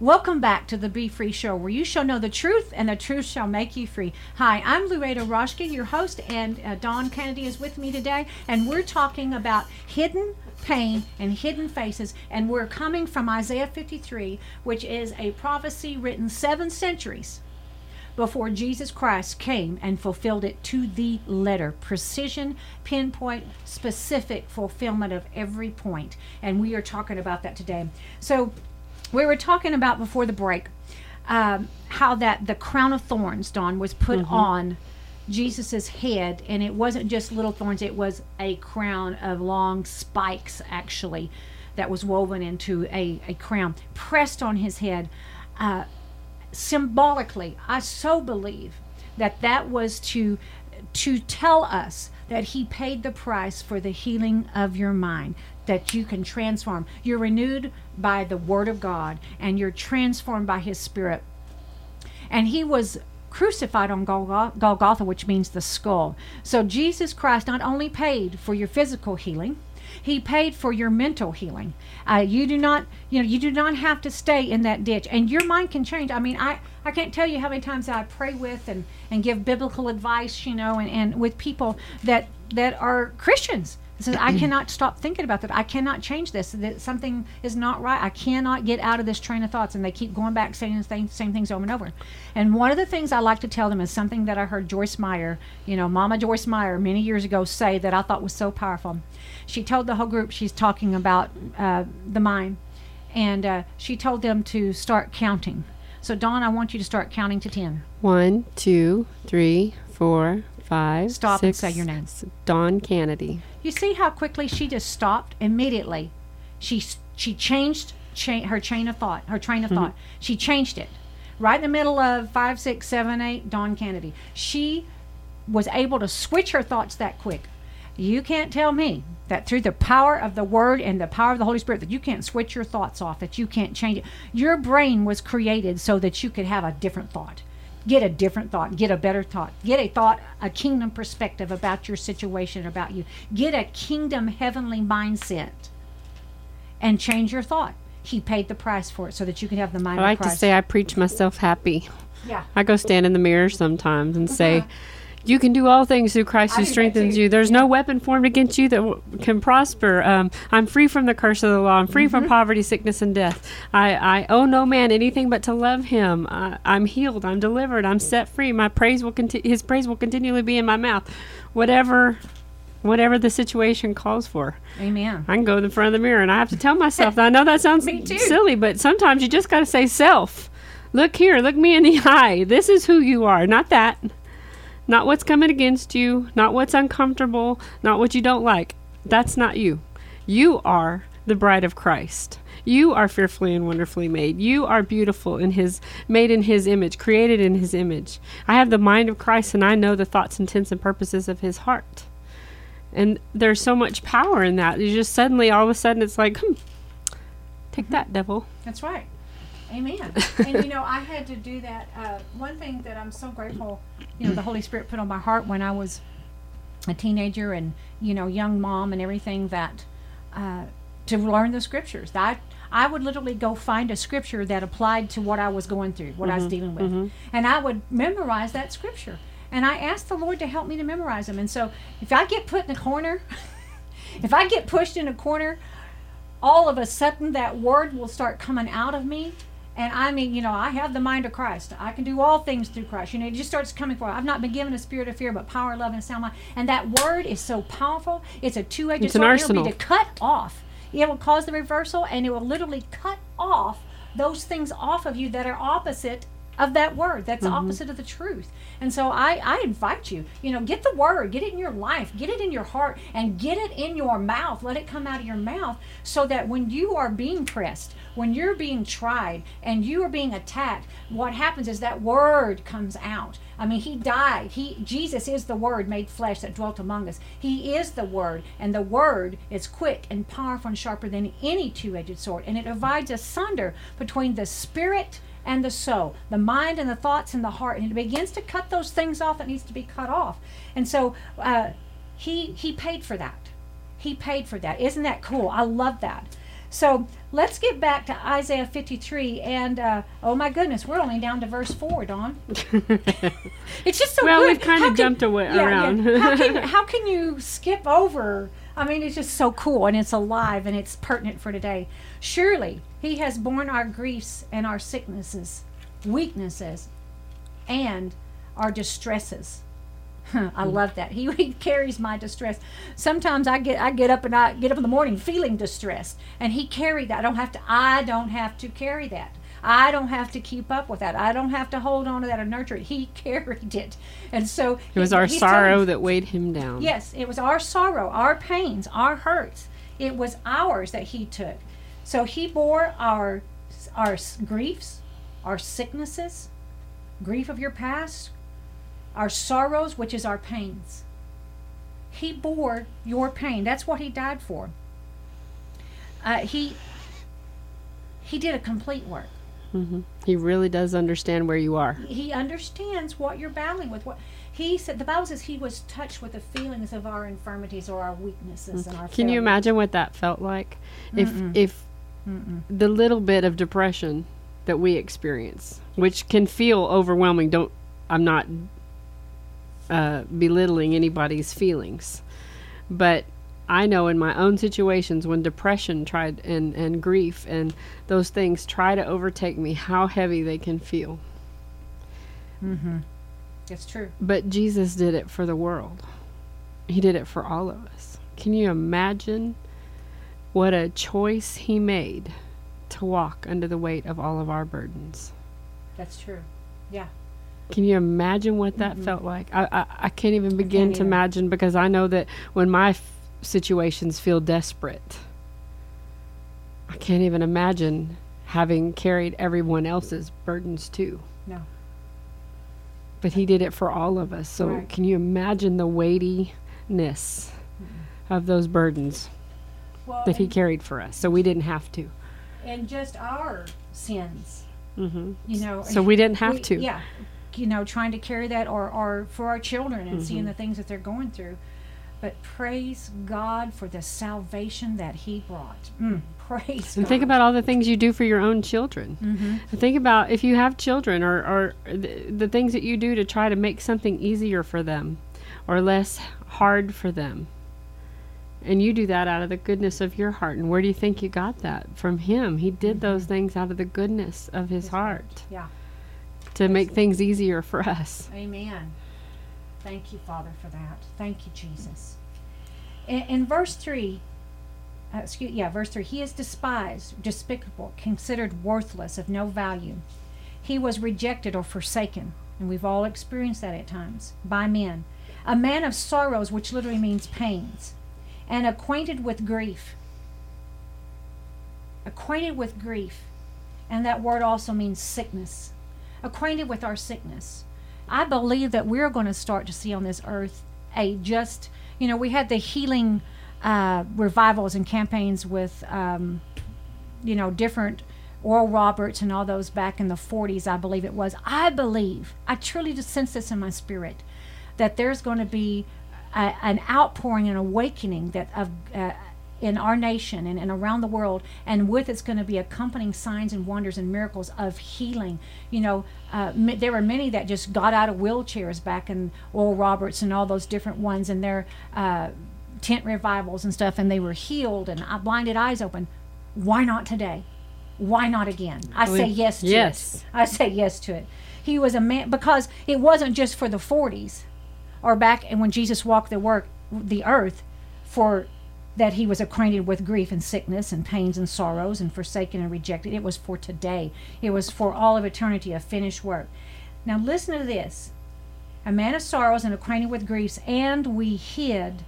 Welcome back to the Be Free Show, where you shall know the truth and the truth shall make you free. Hi, I'm Loretta Roshke, your host, and uh, Dawn Kennedy is with me today, and we're talking about hidden pain and hidden faces, and we're coming from Isaiah 53, which is a prophecy written seven centuries before Jesus Christ came and fulfilled it to the letter. Precision, pinpoint, specific fulfillment of every point. And we are talking about that today. So, we were talking about before the break um, how that the crown of thorns, Dawn, was put Mm-hmm. on Jesus's head, and it wasn't just little thorns; it was a crown of long spikes, actually, that was woven into a, a crown pressed on his head. Uh, symbolically, I so believe that that was to to tell us that he paid the price for the healing of your mind that you can transform you're renewed by the word of god and you're transformed by his spirit and he was crucified on Golgotha, which means the skull. So Jesus Christ not only paid for your physical healing, he paid for your mental healing. Uh, you do not, you know, you do not have to stay in that ditch, and your mind can change. I mean, I, I can't tell you how many times I pray with and, and give biblical advice, you know, and, and with people that that are Christians. Says I cannot stop thinking about that. I cannot change this. That something is not right. I cannot get out of this train of thoughts, and they keep going back saying the same, same things over and over. And one of the things I like to tell them is something that I heard Joyce Meyer, you know, Mama Joyce Meyer, many years ago say that I thought was so powerful. She told the whole group she's talking about uh, the mind, and uh, she told them to start counting. So Dawn, I want you to start counting to ten. One, two, three, four, five. Stop and say your name. Dawn Kennedy. You see how quickly she just stopped immediately. She she changed cha- her chain of thought, her train of mm-hmm. thought. She changed it right in the middle of five, six, seven, eight. Dawn Kennedy. She was able to switch her thoughts that quick. You can't tell me that through the power of the Word and the power of the Holy Spirit that you can't switch your thoughts off. That you can't change it. Your brain was created so that you could have a different thought get a different thought, get a better thought, get a thought, a kingdom perspective about your situation, about you. Get a kingdom heavenly mindset and change your thought. He paid the price for it so that you can have the mind I like to say I preach myself happy. yeah. I go stand in the mirror sometimes and say, uh-huh. "You can do all things through Christ who strengthens you. There's no weapon formed against you that w- can prosper. Um, I'm free from the curse of the law. I'm free Mm-hmm. from poverty, sickness, and death. I, I owe no man anything but to love him. I, I'm healed. I'm delivered. I'm set free. My praise will conti- His praise will continually be in my mouth, whatever." Whatever the situation calls for, Amen. I can go in the front of the mirror and I have to tell myself. I know that sounds silly, but sometimes you just got to say self. Look here, look me in the eye. This is who you are, not that. Not what's coming against you, not what's uncomfortable, not what you don't like. That's not you. You are the bride of Christ. You are fearfully and wonderfully made. You are beautiful in his made in his image, created in his image. I have the mind of Christ and I know the thoughts, intents and purposes of his heart. And there's so much power in that. You just suddenly all of a sudden it's like, hmm, take that devil. That's right. Amen. and you know, I had to do that. Uh, one thing that I'm so grateful, you know, the Holy Spirit put on my heart when I was a teenager and you know, young mom and everything that uh, to learn the scriptures. I I would literally go find a scripture that applied to what I was going through, what I was dealing with, and I would memorize that scripture. And I asked the Lord to help me to memorize them. And so, if I get put in a corner, if I get pushed in a corner, all of a sudden that word will start coming out of me. And I mean, you know, I have the mind of Christ. I can do all things through Christ. You know, it just starts coming forth. I've not been given a spirit of fear, but power, love, and sound mind. And that word is so powerful. It's a two-edged It's an sword. It'll be arsenal. to cut off. It will cause the reversal, and it will literally cut off those things off of you that are opposite of that word. That's mm-hmm. opposite of the truth. And so I, I invite you, you know, get the word, get it in your life, get it in your heart, and get it in your mouth. Let it come out of your mouth so that when you are being pressed, when you're being tried and you are being attacked, what happens is that word comes out. I mean, he died. He Jesus is the word made flesh that dwelt among us. He is the word, and the word is quick and powerful and sharper than any two-edged sword, and it divides asunder between the spirit and the soul, the mind and the thoughts and the heart, and it begins to cut those things off that needs to be cut off. And so, uh, he he paid for that. He paid for that. Isn't that cool? I love that. So let's get back to Isaiah 53. And uh, oh my goodness, we're only down to verse 4, Dawn. It's just so Well, good. we've kinda How can- jumped away- yeah, yeah. around. How, can, how can you skip over? I mean, it's just so cool and it's alive and it's pertinent for today. Surely he has borne our griefs and our sicknesses, weaknesses, and our distresses. I love that. He, he carries my distress. Sometimes I get I get up and I get up in the morning feeling distressed, and he carried that. I don't have to. I don't have to carry that. I don't have to keep up with that. I don't have to hold on to that or nurture it. He carried it, and so It was he- our he's telling sorrow that weighed him down. Yes, it was our sorrow, our pains, our hurts. It was ours that he took. So he bore our our griefs, our sicknesses, grief of your past, our sorrows, which is our pains. He bore your pain. That's what he died for. Uh, he he did a complete work. hmm He really does understand where you are. He understands what you're battling with. What he said, the Bible says he was touched with the feelings of our infirmities or our weaknesses and our. Can you imagine what that felt like? If if the little bit of depression that we experience, which can feel overwhelming, don't I'm not uh, belittling anybody's feelings, but I know in my own situations when depression tried and and grief and those things try to overtake me, how heavy they can feel. Mm-hmm. It's true. But Jesus did it for the world. He did it for all of us. Can you imagine what a choice he made to walk under the weight of all of our burdens? That's true. Yeah. Can you imagine what that felt like? I, I, I can't even begin can't to either. imagine because I know that when my f- situations feel desperate, I can't even imagine having carried everyone else's burdens too. No. But he did it for all of us. So Right. can you imagine the weightiness of those burdens Well, that he carried for us? So we didn't have to. and just our sins, hmm you know. So we didn't have we- to. Yeah. You know, trying to carry that or, or for our children and Mm-hmm. seeing the things that they're going through. But praise God for the salvation that He brought. Mm, praise And God. think about all the things you do for your own children. Mm-hmm. Think about if you have children or, or the, the things that you do to try to make something easier for them or less hard for them. And you do that out of the goodness of your heart. And where do you think you got that? From Him. He did those things out of the goodness of His heart Yeah. To make things easier for us. Amen. Thank you, Father, for that. Thank you, Jesus. In, in verse 3, uh, excuse, yeah, verse 3, he is despised, despicable, considered worthless, of no value. He was rejected or forsaken, and we've all experienced that at times, by men. A man of sorrows, which literally means pains, and acquainted with grief. Acquainted with grief. And that word also means sickness. Acquainted with our sickness. I believe that we're going to start to see on this earth a just, you know, we had the healing uh, revivals and campaigns with, um, you know, different Oral Roberts and all those back in the 40s, I believe it was. I believe, I truly just sense this in my spirit, that there's going to be a, an outpouring and awakening that of uh, in our nation and, and around the world, and with it's going to be accompanying signs and wonders and miracles of healing. You know, uh, m- there were many that just got out of wheelchairs back in Oral Roberts and all those different ones, and their uh, tent revivals and stuff, and they were healed and uh, blinded eyes open. Why not today? Why not again? I say yes to yes. it. I say yes to it. He was a man because it wasn't just for the 40s or back and when Jesus walked the work the earth for that he was acquainted with grief and sickness and pains and sorrows and forsaken and rejected. It was for today. It was for all of eternity, a finished work. Now listen to this. A man of sorrows and acquainted with griefs, and we hid,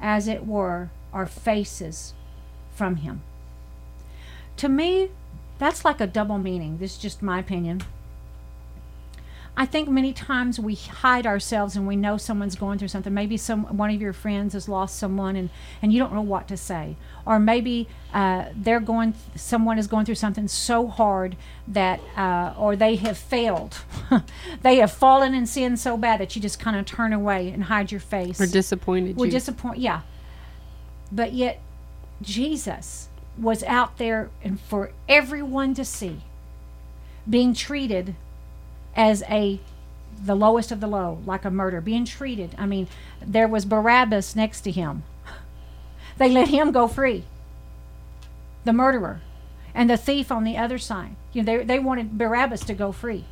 as it were, our faces from him. To me, that's like a double meaning. This is just my opinion. I think many times we hide ourselves and we know someone's going through something. Maybe some one of your friends has lost someone and, and you don't know what to say, or maybe uh, they're going someone is going through something so hard that uh, or they have failed, they have fallen in sin so bad that you just kind of turn away and hide your face. Or disappointed We're you. disappointed, yeah. But yet, Jesus was out there and for everyone to see, being treated as a the lowest of the low, like a murder, being treated. I mean, there was Barabbas next to him. They let him go free. The murderer. And the thief on the other side. You know, they, they wanted Barabbas to go free.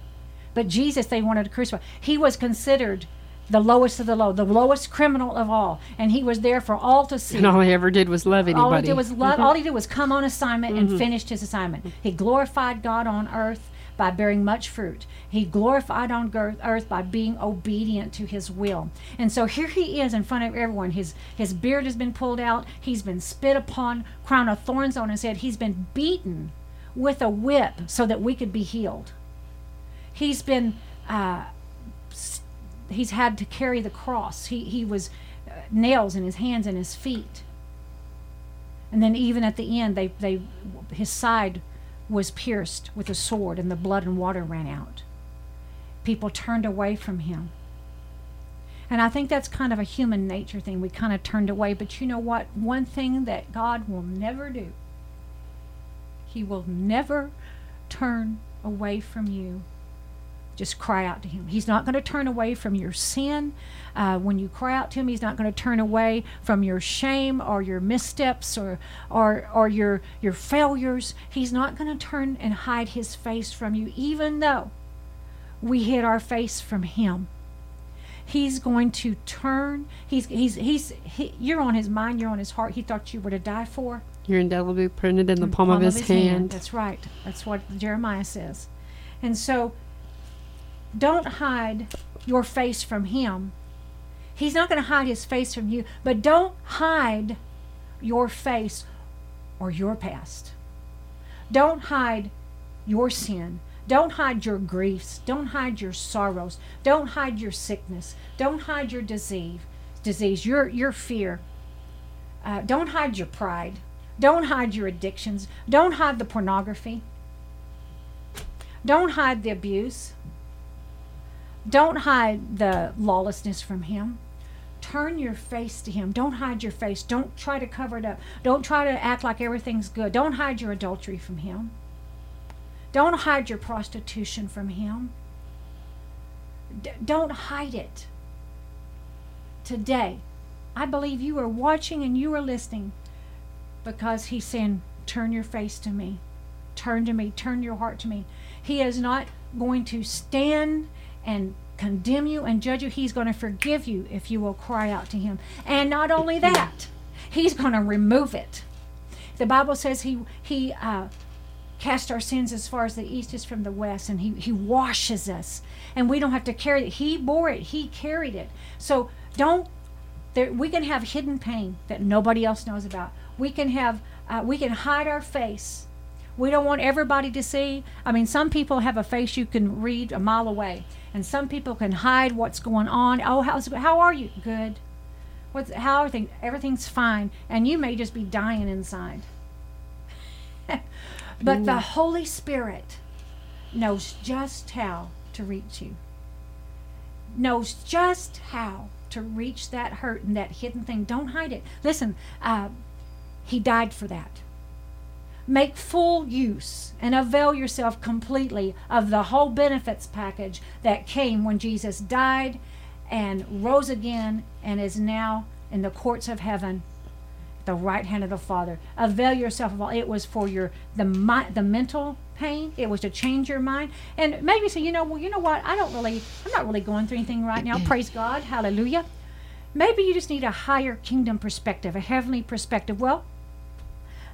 But Jesus they wanted to crucify. He was considered the lowest of the low, the lowest criminal of all. And he was there for all to see. And all he ever did was love anybody. All he did was love. Mm-hmm. All he did was come on assignment and mm-hmm. finished his assignment. He glorified God on earth by bearing much fruit. He glorified on earth by being obedient to His will. And so here he is in front of everyone. His his beard has been pulled out. He's been spit upon. Crown of thorns on his head. He's been beaten with a whip so that we could be healed. He's been. Uh, he's had to carry the cross. He he was uh, nails in his hands and his feet. And then even at the end, they they his side was pierced with a sword, and the blood and water ran out. People turned away from him. And I think that's kind of a human nature thing. We kind of turned away. But you know what? One thing that God will never do, He will never turn away from you. Just cry out to Him. He's not going to turn away from your sin. Uh, when you cry out to Him, He's not going to turn away from your shame or your missteps or or or your your failures. He's not going to turn and hide His face from you, even though we hid our face from Him. He's going to turn. He's he's he's he, you're on His mind. You're on His heart. He thought you were to die for. You're indelibly printed in the palm, of his, hand. That's right. That's what Jeremiah says. And so don't hide your face from him. He's not going to hide his face from you, but don't hide your face or your past. Don't hide your sin. Don't hide your griefs. Don't hide your sorrows. Don't hide your sickness. Don't hide your disease. Disease. Your your fear. Uh, don't hide your pride. Don't hide your addictions. Don't hide the pornography. Don't hide the abuse. Don't hide the lawlessness from Him. Turn your face to Him. Don't hide your face. Don't try to cover it up. Don't try to act like everything's good. Don't hide your adultery from Him. Don't hide your prostitution from Him. D- don't hide it. Today, I believe you are watching and you are listening because He's saying, Turn your face to me. Turn to me. Turn your heart to me. He is not going to stand and condemn you and judge you. He's going to forgive you if you will cry out to Him. And not only that, He's going to remove it. The Bible says He He uh, cast our sins as far as the east is from the west, and He He washes us, and we don't have to carry it. He bore it. He carried it. So don't. There, we can have hidden pain that nobody else knows about. We can have. Uh, we can hide our face. We don't want everybody to see. I mean, some people have a face you can read a mile away, and some people can hide what's going on. Oh, how's how are you? Good. What's how are things? Everything's fine, and you may just be dying inside. but the Holy Spirit knows just how to reach you. Knows just how to reach that hurt and that hidden thing. Don't hide it. Listen, uh, He died for that. Make full use and avail yourself completely of the whole benefits package that came when Jesus died and rose again and is now in the courts of heaven the right hand of the Father. Avail yourself of all. It was for your the the mental pain. It was to change your mind. And maybe say, you know, well, you know what? I don't really, I'm not really going through anything right now. Praise God, Hallelujah. Maybe you just need a higher kingdom perspective, a heavenly perspective. Well,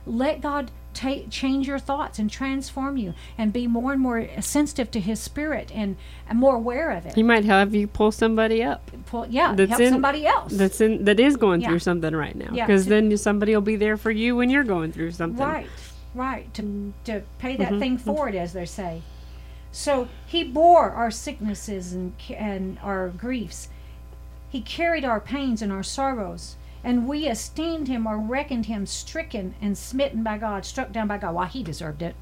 let God take change your thoughts and transform you, and be more and more sensitive to His Spirit and, and more aware of it. He might have you pull somebody up Pull, yeah, That's help in- somebody else. that's in that is going Yeah. through something right now. Yeah. Because So- then somebody will be there for you when you're going through something. Right, right. To to pay that Mhm. thing forward, as they say. So he bore our sicknesses and and our griefs. He carried our pains and our sorrows, and we esteemed him or reckoned him stricken and smitten by God, struck down by God. Why he deserved it.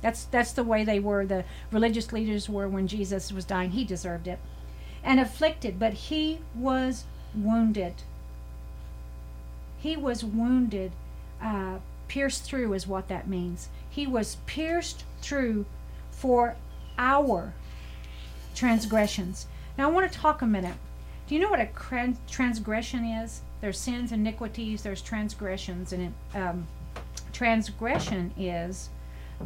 That's that's the way they were. The religious leaders were when Jesus was dying. He deserved it, and afflicted, but he was wounded. He was wounded. Uh, Pierced through is what that means. He was pierced through for our transgressions. Now, I want to talk a minute. Do you know what a transgression is? There's sins, iniquities, there's transgressions, and it, um, transgression is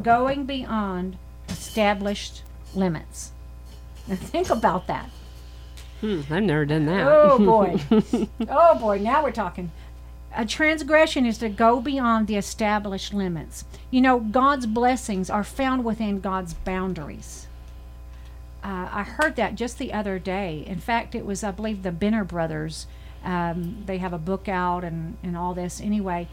going beyond established limits. Now, think about that. Hmm, I've never done that. Oh boy. oh boy, now we're talking. A transgression is to go beyond the established limits. You know, God's blessings are found within God's boundaries. Uh, I heard that just the other day. In fact, it was, I believe, the Benham brothers. Um, they have a book out and, and all this. Anyway,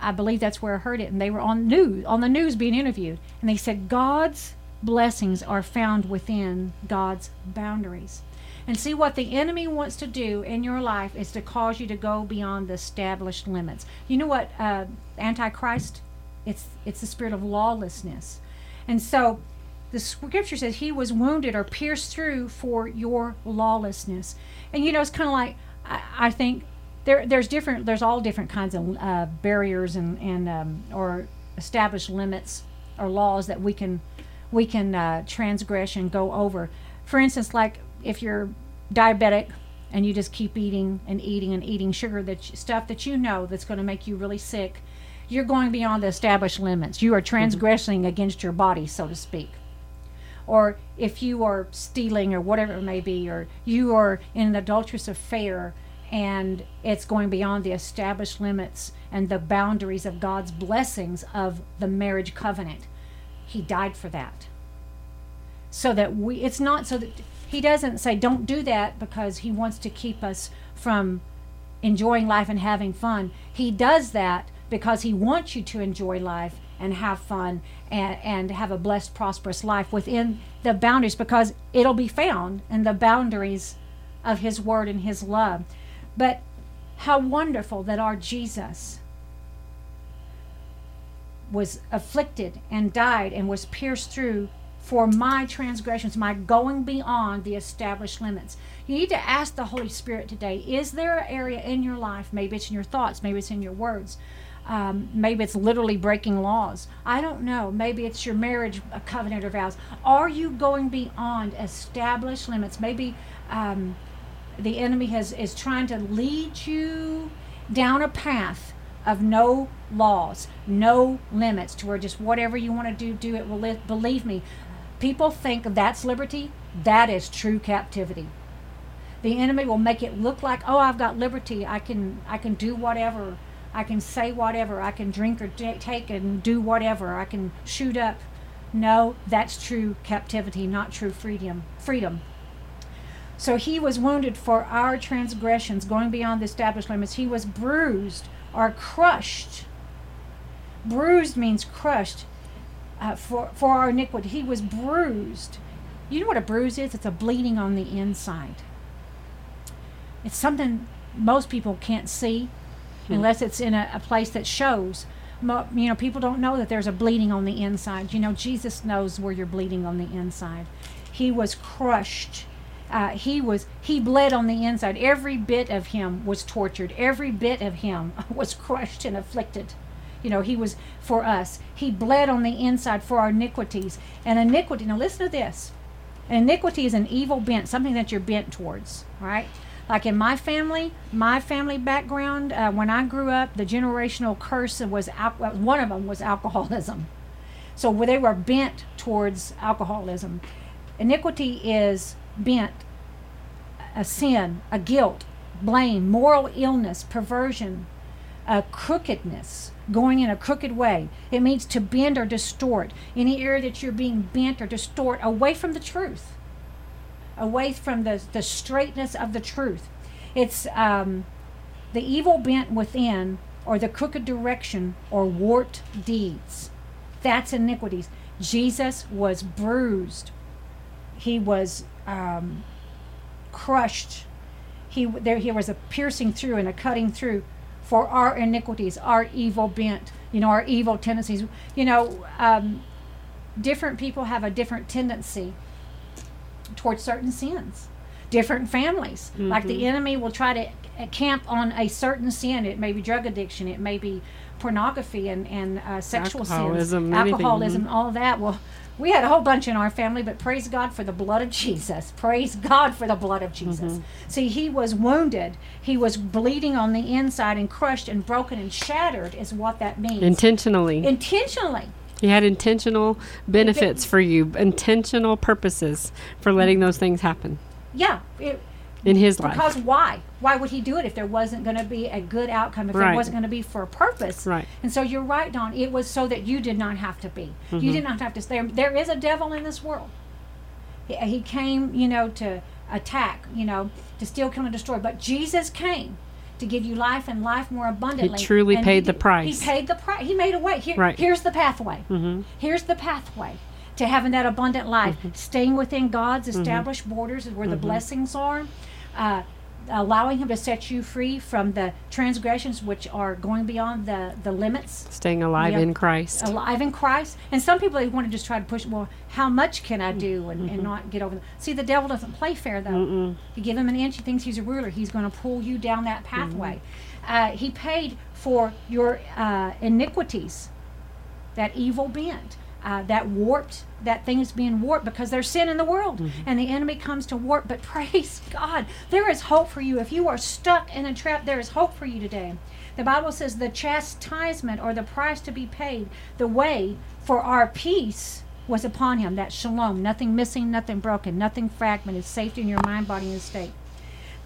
I believe that's where I heard it. And they were on news on the news being interviewed, and they said God's blessings are found within God's boundaries. And see what the enemy wants to do in your life is to cause you to go beyond the established limits. You know what uh, Antichrist? It's it's the spirit of lawlessness, and so the scripture says he was wounded or pierced through for your lawlessness. And you know it's kind of like I, I think there there's different there's all different kinds of uh, barriers and and um, or established limits or laws that we can we can uh, transgress and go over. For instance, like if you're diabetic and you just keep eating and eating and eating sugar that stuff that you know that's going to make you really sick, you're going beyond the established limits. You are transgressing mm-hmm. against your body, so to speak. Or if you are stealing or whatever it may be, or you are in an adulterous affair and it's going beyond the established limits and the boundaries of God's blessings of the marriage covenant. He died for that. So that we, it's not so that he doesn't say don't do that because he wants to keep us from enjoying life and having fun. He does that because he wants you to enjoy life and have fun and, and have a blessed, prosperous life within the boundaries because it'll be found in the boundaries of his word and his love. But how wonderful that our Jesus was afflicted and died and was pierced through for my transgressions, my going beyond the established limits. You need to ask the Holy Spirit today is there an area in your life, maybe it's in your thoughts, maybe it's in your words, um, maybe it's literally breaking laws. I don't know. Maybe it's your marriage covenant or vows. Are you going beyond established limits? Maybe um, the enemy has is trying to lead you down a path of no laws, no limits, to where just whatever you want to do, do it. Believe me, people think that's liberty, that is true captivity. The enemy will make it look like, oh, I've got liberty. I can I can do whatever. I can say whatever. I can drink or t- take and do whatever. I can shoot up. No, that's true captivity, not true freedom. Freedom. So he was wounded for our transgressions, going beyond the established limits. He was bruised or crushed. Bruised means crushed uh, for, for our iniquity. He was bruised. You know what a bruise is? It's a bleeding on the inside. It's something most people can't see hmm. unless it's in a, a place that shows. You know, people don't know that there's a bleeding on the inside. You know, Jesus knows where you're bleeding on the inside. He was crushed. Uh, he was he bled on the inside. Every bit of him was tortured. Every bit of him was crushed and afflicted. You know, he was for us. He bled on the inside for our iniquities. And iniquity, now listen to this. iniquity is an evil bent, something that you're bent towards, right? Like in my family, my family background, uh, when I grew up, the generational curse was al- one of them was alcoholism. So where they were bent towards alcoholism. Iniquity is bent, a sin, a guilt, blame, moral illness, perversion, a crookedness, going in a crooked way. It means to bend or distort. Any area that you're being bent or distort away from the truth, away from the, the straightness of the truth. It's um, the evil bent within, or the crooked direction, or warped deeds. That's iniquities. Jesus was bruised. He was um, crushed. He there he was a piercing through and a cutting through for our iniquities, our evil bent, you know, our evil tendencies. You know, um, different people have a different tendency towards certain sins. Different families, mm-hmm. like the mm-hmm. enemy will try to camp on a certain sin. It may be drug addiction, it may be pornography and and uh, sexual Alcoholism, sins, anything, alcoholism, all that. Well, we had a whole bunch in our family, but praise God for the blood of Jesus. Praise God for the blood of Jesus. See, he was wounded. He was bleeding on the inside and crushed and broken and shattered, is what that means. Intentionally. Intentionally. He had intentional benefits for you, intentional purposes for letting those things happen Yeah. It, in his life. because why? Why would he do it if there wasn't going to be a good outcome? If Right. there wasn't going to be for a purpose? Right. And so you're right, Dawn. It was so that you did not have to be. Mm-hmm. You did not have to stay. There is a devil in this world. He, he came, you know, to attack, you know, to steal, kill, and destroy. But Jesus came to give you life and life more abundantly. truly And paid the price. He paid the price. He made a way. Here, Right. Here's the pathway. hmm Here's the pathway to having that abundant life. Mm-hmm. Staying within God's established borders is where the blessings are. Uh, allowing Him to set you free from the transgressions which are going beyond the, the limits. Staying alive in Christ. Alive in Christ. And some people they want to just try to push, well, how much can I do and, and not get over? The, see, the devil doesn't play fair, though. Mm-mm. You give him an inch, he thinks he's a ruler. He's going to pull you down that pathway. Uh, he paid for your uh, iniquities, that evil bent, uh, that warped, that thing is being warped because there's sin in the world and the enemy comes to warp. But praise God, there is hope for you. If you are stuck in a trap, there is hope for you today. The Bible says the chastisement or the price to be paid, the way for our peace was upon him. That shalom, nothing missing, nothing broken, nothing fragmented, safety in your mind, body, and state.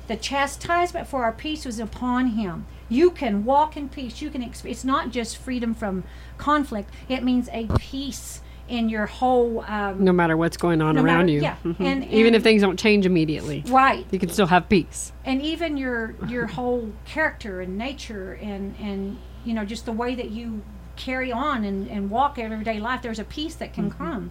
The chastisement for our peace was upon him. You can walk in peace. You can. Exp- it's not just freedom from conflict. It means a peace in your whole. Um, No matter what's going on No around matter- you. yeah. Mhm. And- Even if things don't change immediately, Right, you can still have peace. and even your your whole character and nature and and you know just the way that you carry on and, and walk everyday life. There's a peace that can come.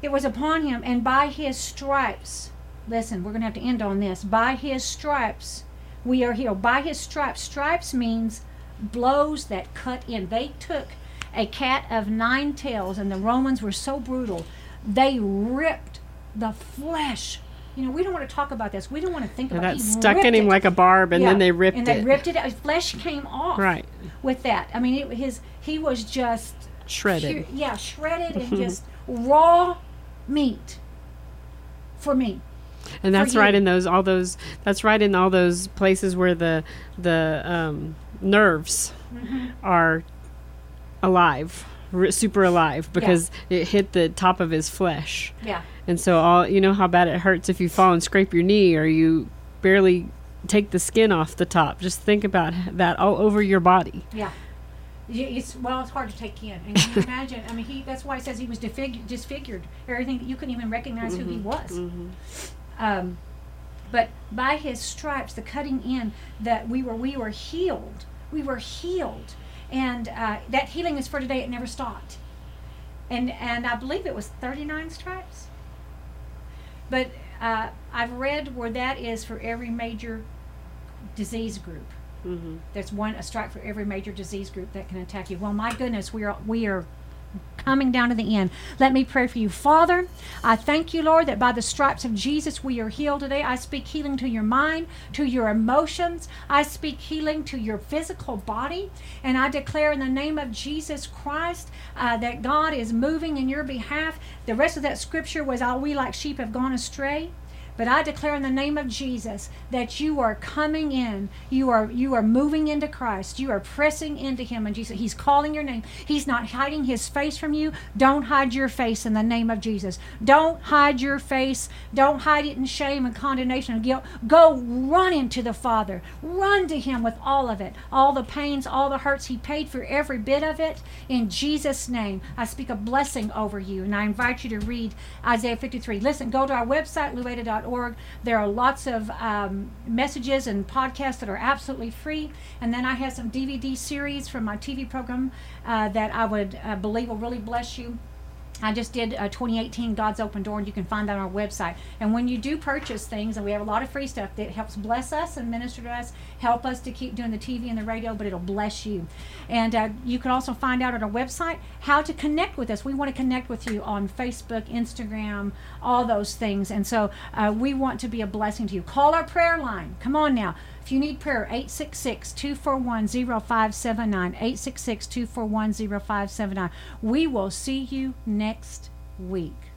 It was upon him, and by his stripes. Listen, we're going to have to end on this. By his stripes, we are healed. By his stripes. Stripes means blows that cut in. They took a cat of nine tails, and the Romans were so brutal. They ripped the flesh. You know, we don't want to talk about this. We don't want to think And about that stuck in him it. like a barb, and Yeah, then they ripped it. and it. they ripped it out. His flesh came off Right. with that. I mean, it, his he was just Shredded. yeah, shredded and just raw meat for me. And that's right in those all those that's right in all those places where the the um, nerves Mm-hmm. are alive r- super alive because it hit the top of his flesh Yeah, and so all you know how bad it hurts if you fall and scrape your knee or you barely take the skin off the top just think about that all over your body yeah. It's well, it's hard to take in. And can you imagine? I mean, he that's why he says he was disfigured, disfigured. Everything that you couldn't even recognize who he was. Um, but by his stripes, the cutting in, that we were we were healed. We were healed, and uh, that healing is for today. It never stopped. And and I believe it was thirty nine stripes. But uh, I've read where that is for every major disease group. mm-hmm. There's one a strike for every major disease group that can attack you. Well, my goodness, we are we are coming down to the end. Let me pray for you. Father, I thank you, Lord, that by the stripes of Jesus we are healed today. I speak healing to your mind, to your emotions. I speak healing to your physical body. And I declare in the name of Jesus Christ uh, that God is moving in your behalf. The rest of that scripture was, All we like sheep have gone astray. But I declare in the name of Jesus that you are coming in. You are you are moving into Christ. You are pressing into him and Jesus. He's calling your name. He's not hiding his face from you. Don't hide your face in the name of Jesus. Don't hide your face. Don't hide it in shame and condemnation and guilt. Go run into the Father. Run to him with all of it. All the pains, all the hurts. He paid for every bit of it. In Jesus' name, I speak a blessing over you. And I invite you to read Isaiah 53. Listen, go to our website, lueda.org. There are lots of um, messages and podcasts that are absolutely free. And then I have some DVD series from my TV program uh, that I would uh, believe will really bless you. I just did a 2018 God's Open Door, and you can find that on our website. And when you do purchase things, and we have a lot of free stuff that helps bless us and minister to us, help us to keep doing the TV and the radio, but it'll bless you. And uh, you can also find out on our website how to connect with us. We want to connect with you on Facebook, Instagram, all those things. And so uh, we want to be a blessing to you. Call our prayer line. Come on now. If you need prayer, 866 241 0579. 866 241 0579. We will see you next week.